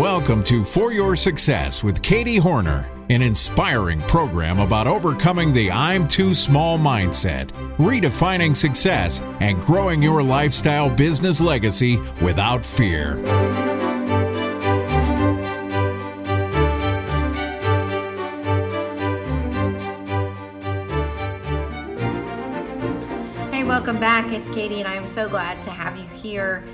Welcome to For Your Success with Katie Hornor, an inspiring program about overcoming the I'm too small mindset, redefining success, and growing your lifestyle business legacy without fear. Hey, welcome back. It's Katie, and I'm so glad to have you here.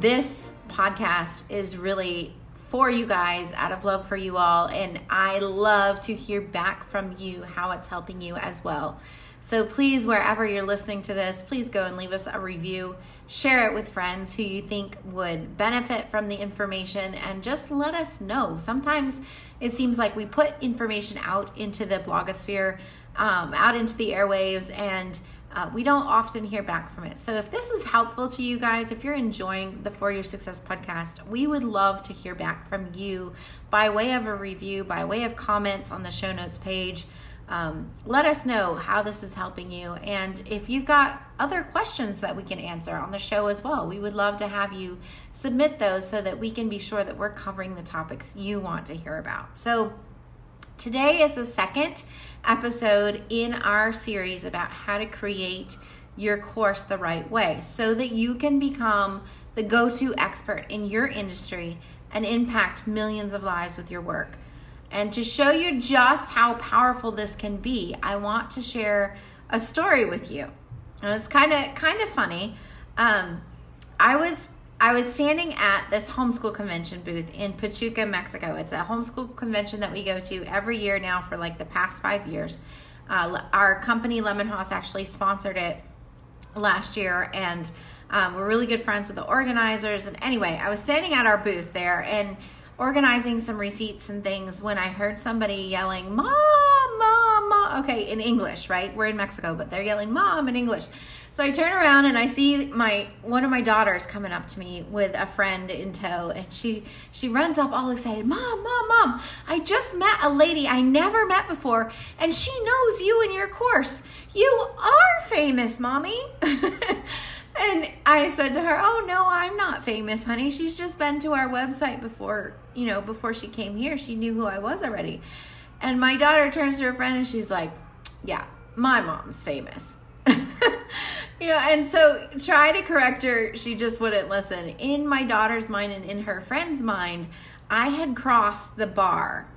This podcast is really for you guys out of love for you all. And I love to hear back from you how it's helping you as well. So please, wherever you're listening to this, please go and leave us a review. Share it with friends who you think would benefit from the information and just let us know. Sometimes it seems like we put information out into the blogosphere, um, out into the airwaves, and uh, we don't often hear back from it. So if this is helpful to you guys, if you're enjoying the For Your Success podcast, we would love to hear back from you by way of a review, by way of comments on the show notes page. Um, let us know how this is helping you. And if you've got other questions that we can answer on the show as well, we would love to have you submit those so that we can be sure that we're covering the topics you want to hear about. So today is the second episode in our series about how to create your course the right way so that you can become the go to expert in your industry and impact millions of lives with your work. And to show you just how powerful this can be, I want to share a story with you. And it's kind of kind of funny. Um, I was I was standing at this homeschool convention booth in Pachuca, Mexico. It's a homeschool convention that we go to every year now for like the past five years. Uh, our company, Lemon House, actually sponsored it last year, and um, we're really good friends with the organizers. And anyway, I was standing at our booth there and organizing some receipts and things when I heard somebody yelling, Mom, Okay, in English, right? We're in Mexico, but they're yelling, Mom, in English. So I turn around and I see my one of my daughters coming up to me with a friend in tow, and she she runs up all excited, "Mom, mom, mom! I just met a lady I never met before, and she knows you and your course. You are famous, mommy." and I said to her, "Oh no, I'm not famous, honey. She's just been to our website before, you know, before she came here. She knew who I was already." And my daughter turns to her friend and she's like, "Yeah, my mom's famous." you know, and so try to correct her. She just wouldn't listen. In my daughter's mind and in her friend's mind, I had crossed the bar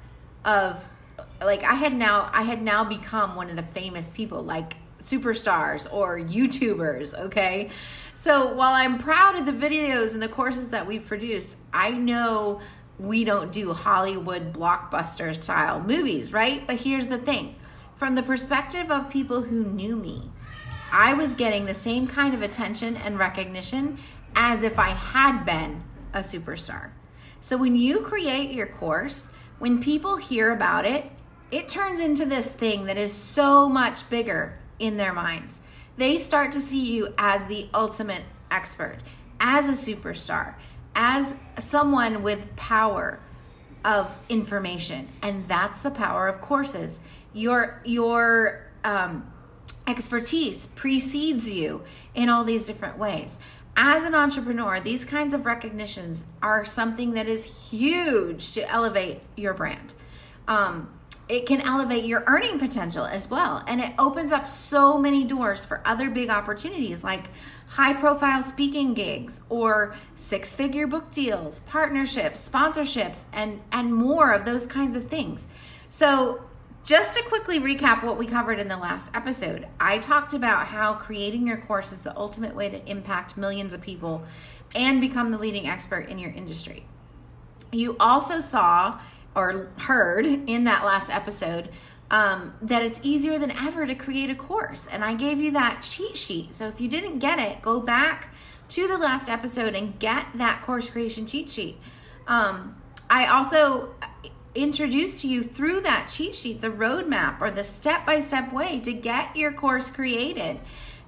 of like I had now I had now become one of the famous people like superstars or YouTubers, okay? So while I'm proud of the videos and the courses that we've produced, I know we don't do Hollywood blockbuster style movies, right? But here's the thing from the perspective of people who knew me, I was getting the same kind of attention and recognition as if I had been a superstar. So when you create your course, when people hear about it, it turns into this thing that is so much bigger in their minds. They start to see you as the ultimate expert, as a superstar, as someone with power of information. And that's the power of courses. Your your um, expertise precedes you in all these different ways. As an entrepreneur, these kinds of recognitions are something that is huge to elevate your brand. Um, it can elevate your earning potential as well. And it opens up so many doors for other big opportunities like high profile speaking gigs or six figure book deals, partnerships, sponsorships, and, and more of those kinds of things. So just to quickly recap what we covered in the last episode, I talked about how creating your course is the ultimate way to impact millions of people and become the leading expert in your industry. You also saw or heard in that last episode um, that it's easier than ever to create a course. And I gave you that cheat sheet. So if you didn't get it, go back to the last episode and get that course creation cheat sheet. Um, I also introduced to you through that cheat sheet the roadmap or the step by step way to get your course created.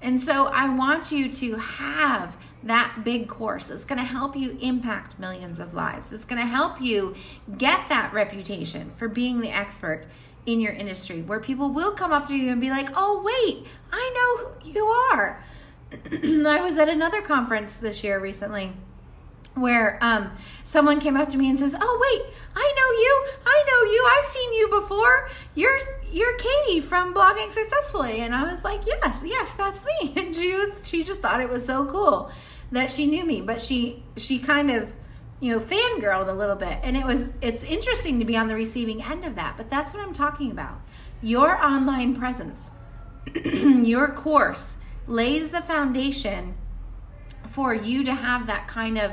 And so I want you to have that big course. It's going to help you impact millions of lives. It's going to help you get that reputation for being the expert in your industry where people will come up to you and be like, oh, wait, I know who you are. I was at another conference this year recently where um, someone came up to me and says, "Oh wait, I know you. I know you. I've seen you before. You're you're Katie from Blogging Successfully." And I was like, "Yes, yes, that's me." And she was, she just thought it was so cool that she knew me, but she she kind of you know fangirled a little bit, and it was it's interesting to be on the receiving end of that. But that's what I'm talking about. Your online presence, your course lays the foundation for you to have that kind of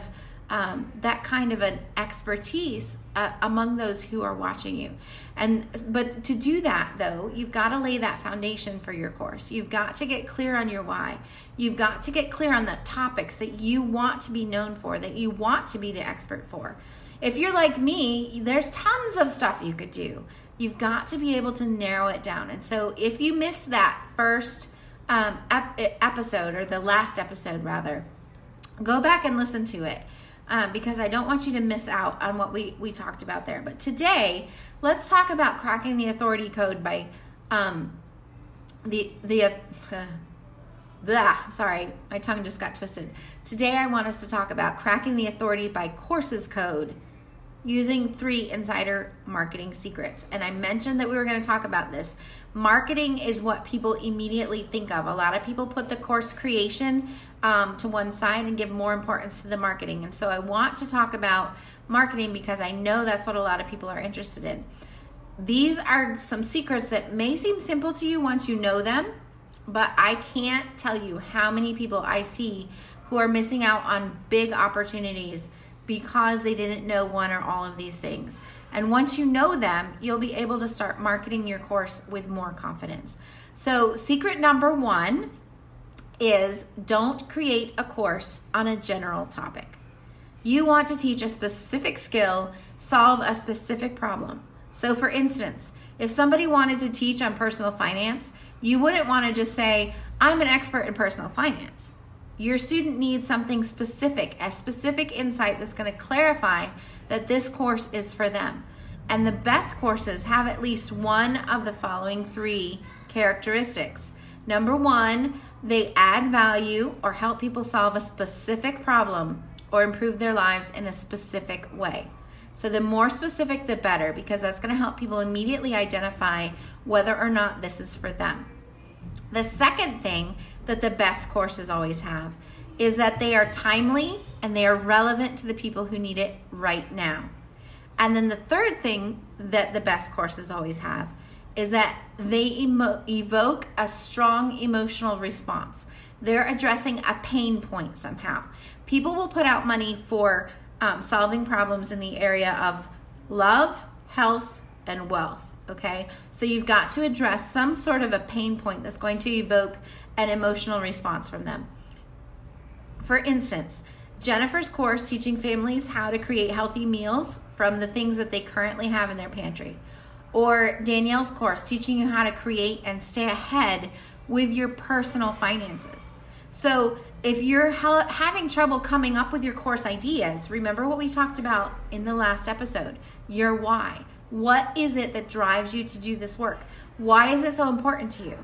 um, that kind of an expertise uh, among those who are watching you. And but to do that though you've got to lay that foundation for your course. You've got to get clear on your why. You've got to get clear on the topics that you want to be known for that you want to be the expert for. If you're like me there's tons of stuff you could do. You've got to be able to narrow it down. And so if you missed that first um, ep- episode or the last episode rather go back and listen to it um, because I don't want you to miss out on what we, we talked about there. But today, let's talk about cracking the authority code by um, the the uh, blah, sorry, my tongue just got twisted. Today, I want us to talk about cracking the authority by courses code using three insider marketing secrets. And I mentioned that we were going to talk about this. Marketing is what people immediately think of. A lot of people put the course creation um, to one side and give more importance to the marketing. And so I want to talk about marketing because I know that's what a lot of people are interested in. These are some secrets that may seem simple to you once you know them, but I can't tell you how many people I see who are missing out on big opportunities because they didn't know one or all of these things. And once you know them, you'll be able to start marketing your course with more confidence. So, secret number one is don't create a course on a general topic. You want to teach a specific skill, solve a specific problem. So, for instance, if somebody wanted to teach on personal finance, you wouldn't want to just say, I'm an expert in personal finance. Your student needs something specific, a specific insight that's going to clarify that this course is for them. And the best courses have at least one of the following three characteristics. Number one, they add value or help people solve a specific problem or improve their lives in a specific way. So, the more specific, the better, because that's going to help people immediately identify whether or not this is for them. The second thing that the best courses always have is that they are timely and they are relevant to the people who need it right now. And then the third thing that the best courses always have is that they emo- evoke a strong emotional response. They're addressing a pain point somehow. People will put out money for um, solving problems in the area of love, health, and wealth. Okay, so you've got to address some sort of a pain point that's going to evoke an emotional response from them. For instance, Jennifer's course teaching families how to create healthy meals from the things that they currently have in their pantry or Danielle's course teaching you how to create and stay ahead with your personal finances. So, if you're having trouble coming up with your course ideas, remember what we talked about in the last episode your why. What is it that drives you to do this work? Why is it so important to you?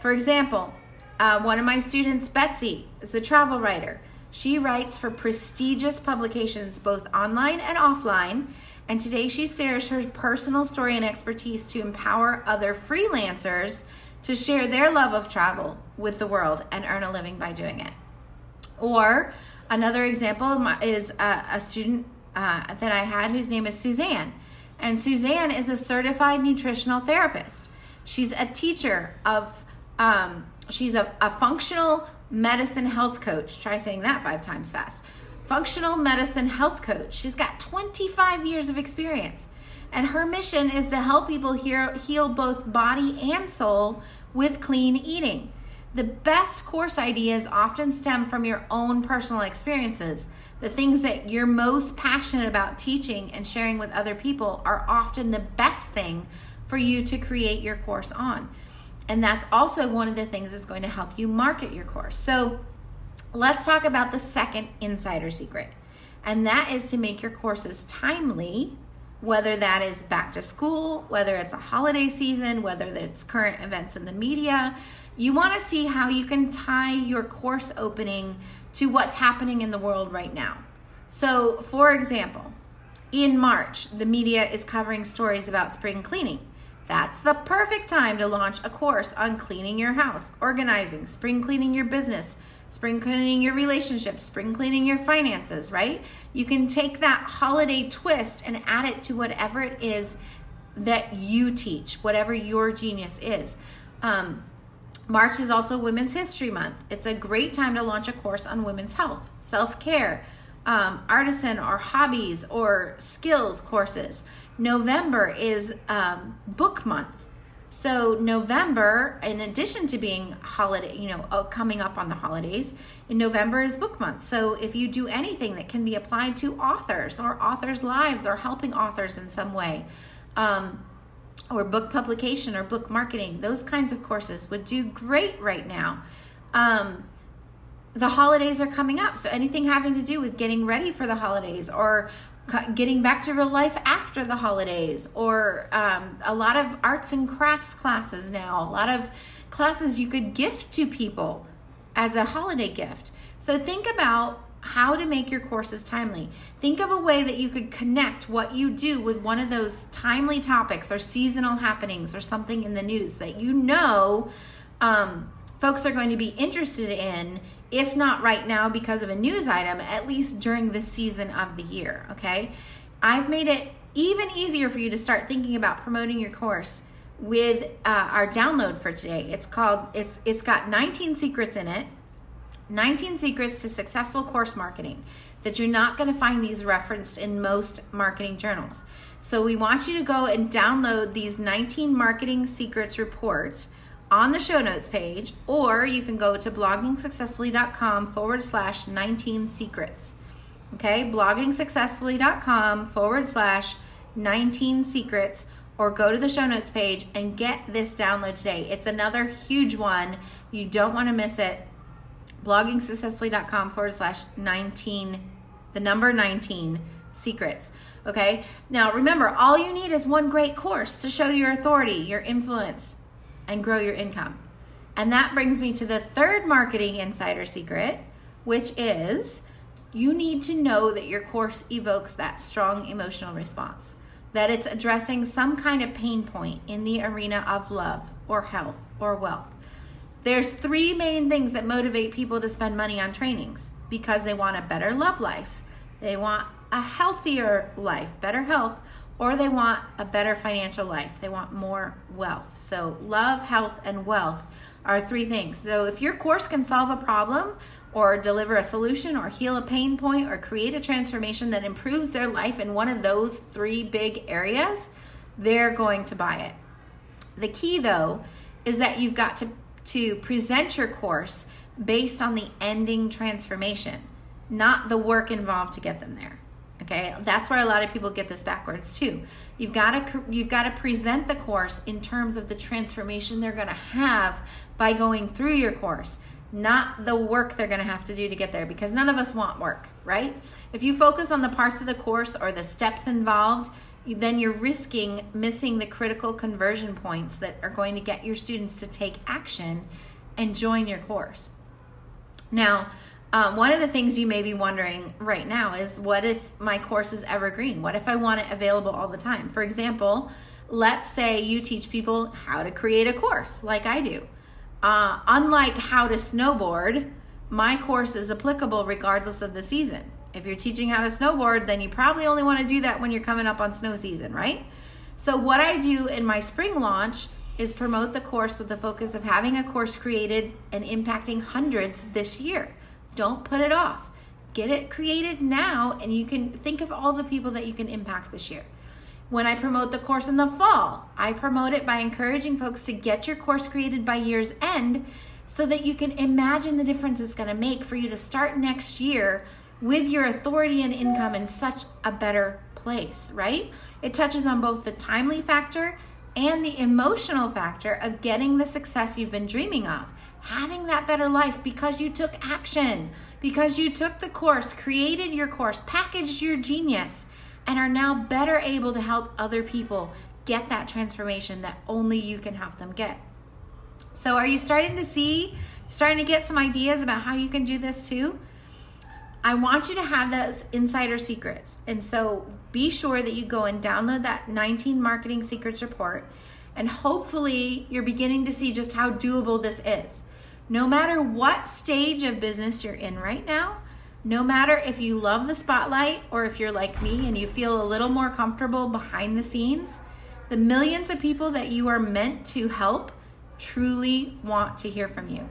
For example, uh, one of my students, Betsy, is a travel writer. She writes for prestigious publications, both online and offline, and today she shares her personal story and expertise to empower other freelancers to share their love of travel with the world and earn a living by doing it. Or another example is a, a student uh, that I had whose name is Suzanne. And Suzanne is a certified nutritional therapist. She's a teacher of, um, she's a, a functional medicine health coach. Try saying that five times fast functional medicine health coach. She's got 25 years of experience. And her mission is to help people heal, both body and soul with clean eating. The best course ideas often stem from your own personal experiences. The things that you're most passionate about teaching and sharing with other people are often the best thing for you to create your course on. And that's also one of the things that's going to help you market your course. So, Let's talk about the second insider secret, and that is to make your courses timely, whether that is back to school, whether it's a holiday season, whether it's current events in the media. You want to see how you can tie your course opening to what's happening in the world right now. So, for example, in March, the media is covering stories about spring cleaning. That's the perfect time to launch a course on cleaning your house, organizing, spring cleaning your business, spring cleaning your relationships, spring cleaning your finances, right? You can take that holiday twist and add it to whatever it is that you teach, whatever your genius is. Um, March is also Women's History Month. It's a great time to launch a course on women's health, self care, um, artisan or hobbies or skills courses. November is um, book month. So November, in addition to being holiday, you know, uh, coming up on the holidays, in November is book month. So if you do anything that can be applied to authors or authors' lives or helping authors in some way, um, or book publication or book marketing, those kinds of courses would do great right now. Um, the holidays are coming up. So anything having to do with getting ready for the holidays or getting back to real life after the holidays or um, a lot of arts and crafts classes now, a lot of classes you could gift to people as a holiday gift. So think about how to make your courses timely. Think of a way that you could connect what you do with one of those timely topics or seasonal happenings or something in the news that you know um, folks are going to be interested in if not right now because of a news item, at least during this season of the year. Okay. I've made it even easier for you to start thinking about promoting your course with uh, our download for today. It's called, it's, it's got 19 secrets in it 19 secrets to successful course marketing that you're not going to find these referenced in most marketing journals. So we want you to go and download these 19 marketing secrets reports on the show notes page, or you can go to bloggingsuccessfully.com forward slash 19 secrets. Okay, bloggingsuccessfully.com forward slash 19 secrets, or go to the show notes page and get this download today. It's another huge one. You don't want to miss it. Bloggingsuccessfully.com forward slash 19, the number 19 secrets. Okay, now remember, all you need is one great course to show your authority, your influence, and grow your income. And that brings me to the third marketing insider secret, which is you need to know that your course evokes that strong emotional response, that it's addressing some kind of pain point in the arena of love or health or wealth. There's three main things that motivate people to spend money on trainings because they want a better love life, they want a healthier life, better health, or they want a better financial life. They want more wealth. So, love, health, and wealth are three things. So, if your course can solve a problem or deliver a solution or heal a pain point or create a transformation that improves their life in one of those three big areas, they're going to buy it. The key though is that you've got to to present your course based on the ending transformation, not the work involved to get them there. Okay, that's where a lot of people get this backwards too. You've got to you've got to present the course in terms of the transformation they're going to have by going through your course, not the work they're going to have to do to get there because none of us want work, right? If you focus on the parts of the course or the steps involved, then you're risking missing the critical conversion points that are going to get your students to take action and join your course. Now, um, one of the things you may be wondering right now is what if my course is evergreen? What if I want it available all the time? For example, let's say you teach people how to create a course like I do. Uh, unlike how to snowboard, my course is applicable regardless of the season. If you're teaching how to snowboard, then you probably only want to do that when you're coming up on snow season, right? So, what I do in my spring launch is promote the course with the focus of having a course created and impacting hundreds this year. Don't put it off. Get it created now, and you can think of all the people that you can impact this year. When I promote the course in the fall, I promote it by encouraging folks to get your course created by year's end so that you can imagine the difference it's going to make for you to start next year with your authority and income in such a better place, right? It touches on both the timely factor and the emotional factor of getting the success you've been dreaming of having that better life because you took action, because you took the course, created your course, packaged your genius, and are now better able to help other people get that transformation that only you can help them get. So, are you starting to see, starting to get some ideas about how you can do this too? I want you to have those insider secrets. And so be sure that you go and download that 19 Marketing Secrets report. And hopefully, you're beginning to see just how doable this is. No matter what stage of business you're in right now, no matter if you love the spotlight or if you're like me and you feel a little more comfortable behind the scenes, the millions of people that you are meant to help truly want to hear from you.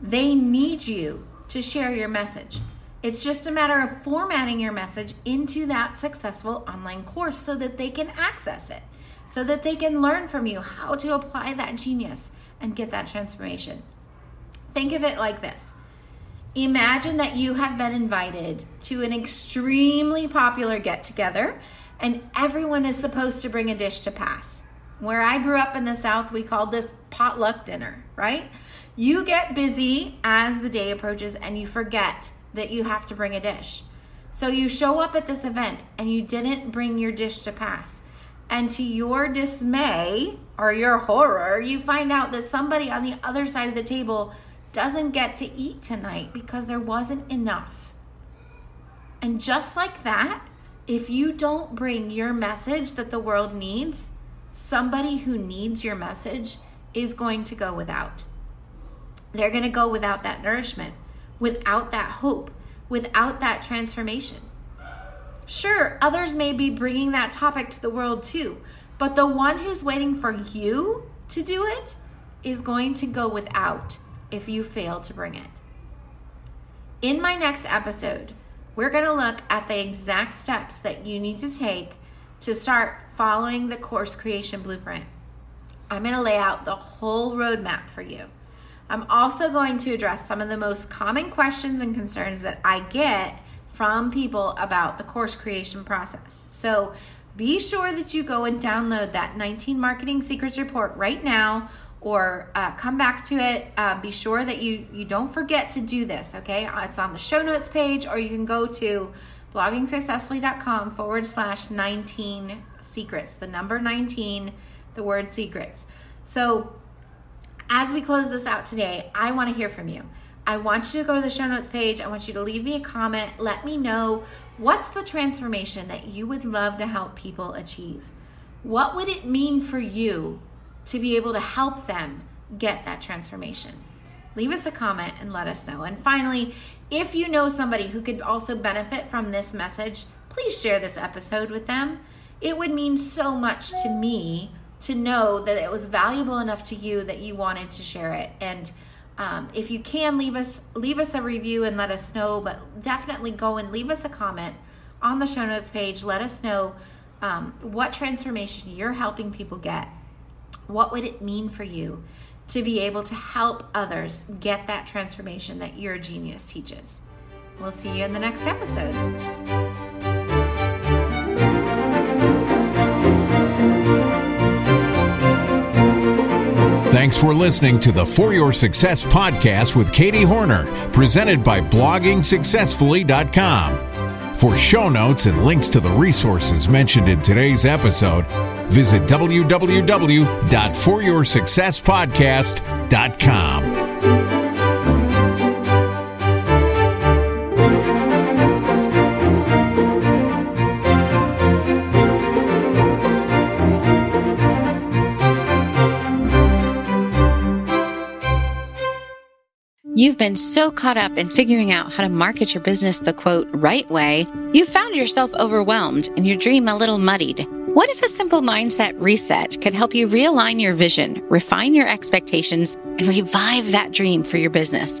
They need you to share your message. It's just a matter of formatting your message into that successful online course so that they can access it, so that they can learn from you how to apply that genius and get that transformation. Think of it like this Imagine that you have been invited to an extremely popular get together and everyone is supposed to bring a dish to pass. Where I grew up in the South, we called this potluck dinner, right? You get busy as the day approaches and you forget that you have to bring a dish. So you show up at this event and you didn't bring your dish to pass. And to your dismay or your horror, you find out that somebody on the other side of the table doesn't get to eat tonight because there wasn't enough. And just like that, if you don't bring your message that the world needs, somebody who needs your message is going to go without. They're going to go without that nourishment without that hope, without that transformation. Sure, others may be bringing that topic to the world too, but the one who's waiting for you to do it is going to go without if you fail to bring it. In my next episode, we're going to look at the exact steps that you need to take to start following the course creation blueprint. I'm going to lay out the whole roadmap for you. I'm also going to address some of the most common questions and concerns that I get from people about the course creation process. So be sure that you go and download that 19 Marketing Secrets Report right now or uh, come back to it. Uh, be sure that you, you don't forget to do this, okay? It's on the show notes page, or you can go to bloggingsuccessfully.com forward slash 19 secrets, the number 19, the word secrets. So as we close this out today, I want to hear from you. I want you to go to the show notes page. I want you to leave me a comment. Let me know what's the transformation that you would love to help people achieve. What would it mean for you to be able to help them get that transformation? Leave us a comment and let us know. And finally, if you know somebody who could also benefit from this message, please share this episode with them. It would mean so much to me to know that it was valuable enough to you that you wanted to share it. And um, if you can leave us leave us a review and let us know, but definitely go and leave us a comment on the show notes page. Let us know um, what transformation you're helping people get. What would it mean for you to be able to help others get that transformation that your genius teaches? We'll see you in the next episode. Thanks for listening to the For Your Success podcast with Katie Hornor, presented by bloggingsuccessfully.com. For show notes and links to the resources mentioned in today's episode, visit www.foryoursuccesspodcast.com. You've been so caught up in figuring out how to market your business the quote right way, you've found yourself overwhelmed and your dream a little muddied. What if a simple mindset reset could help you realign your vision, refine your expectations, and revive that dream for your business?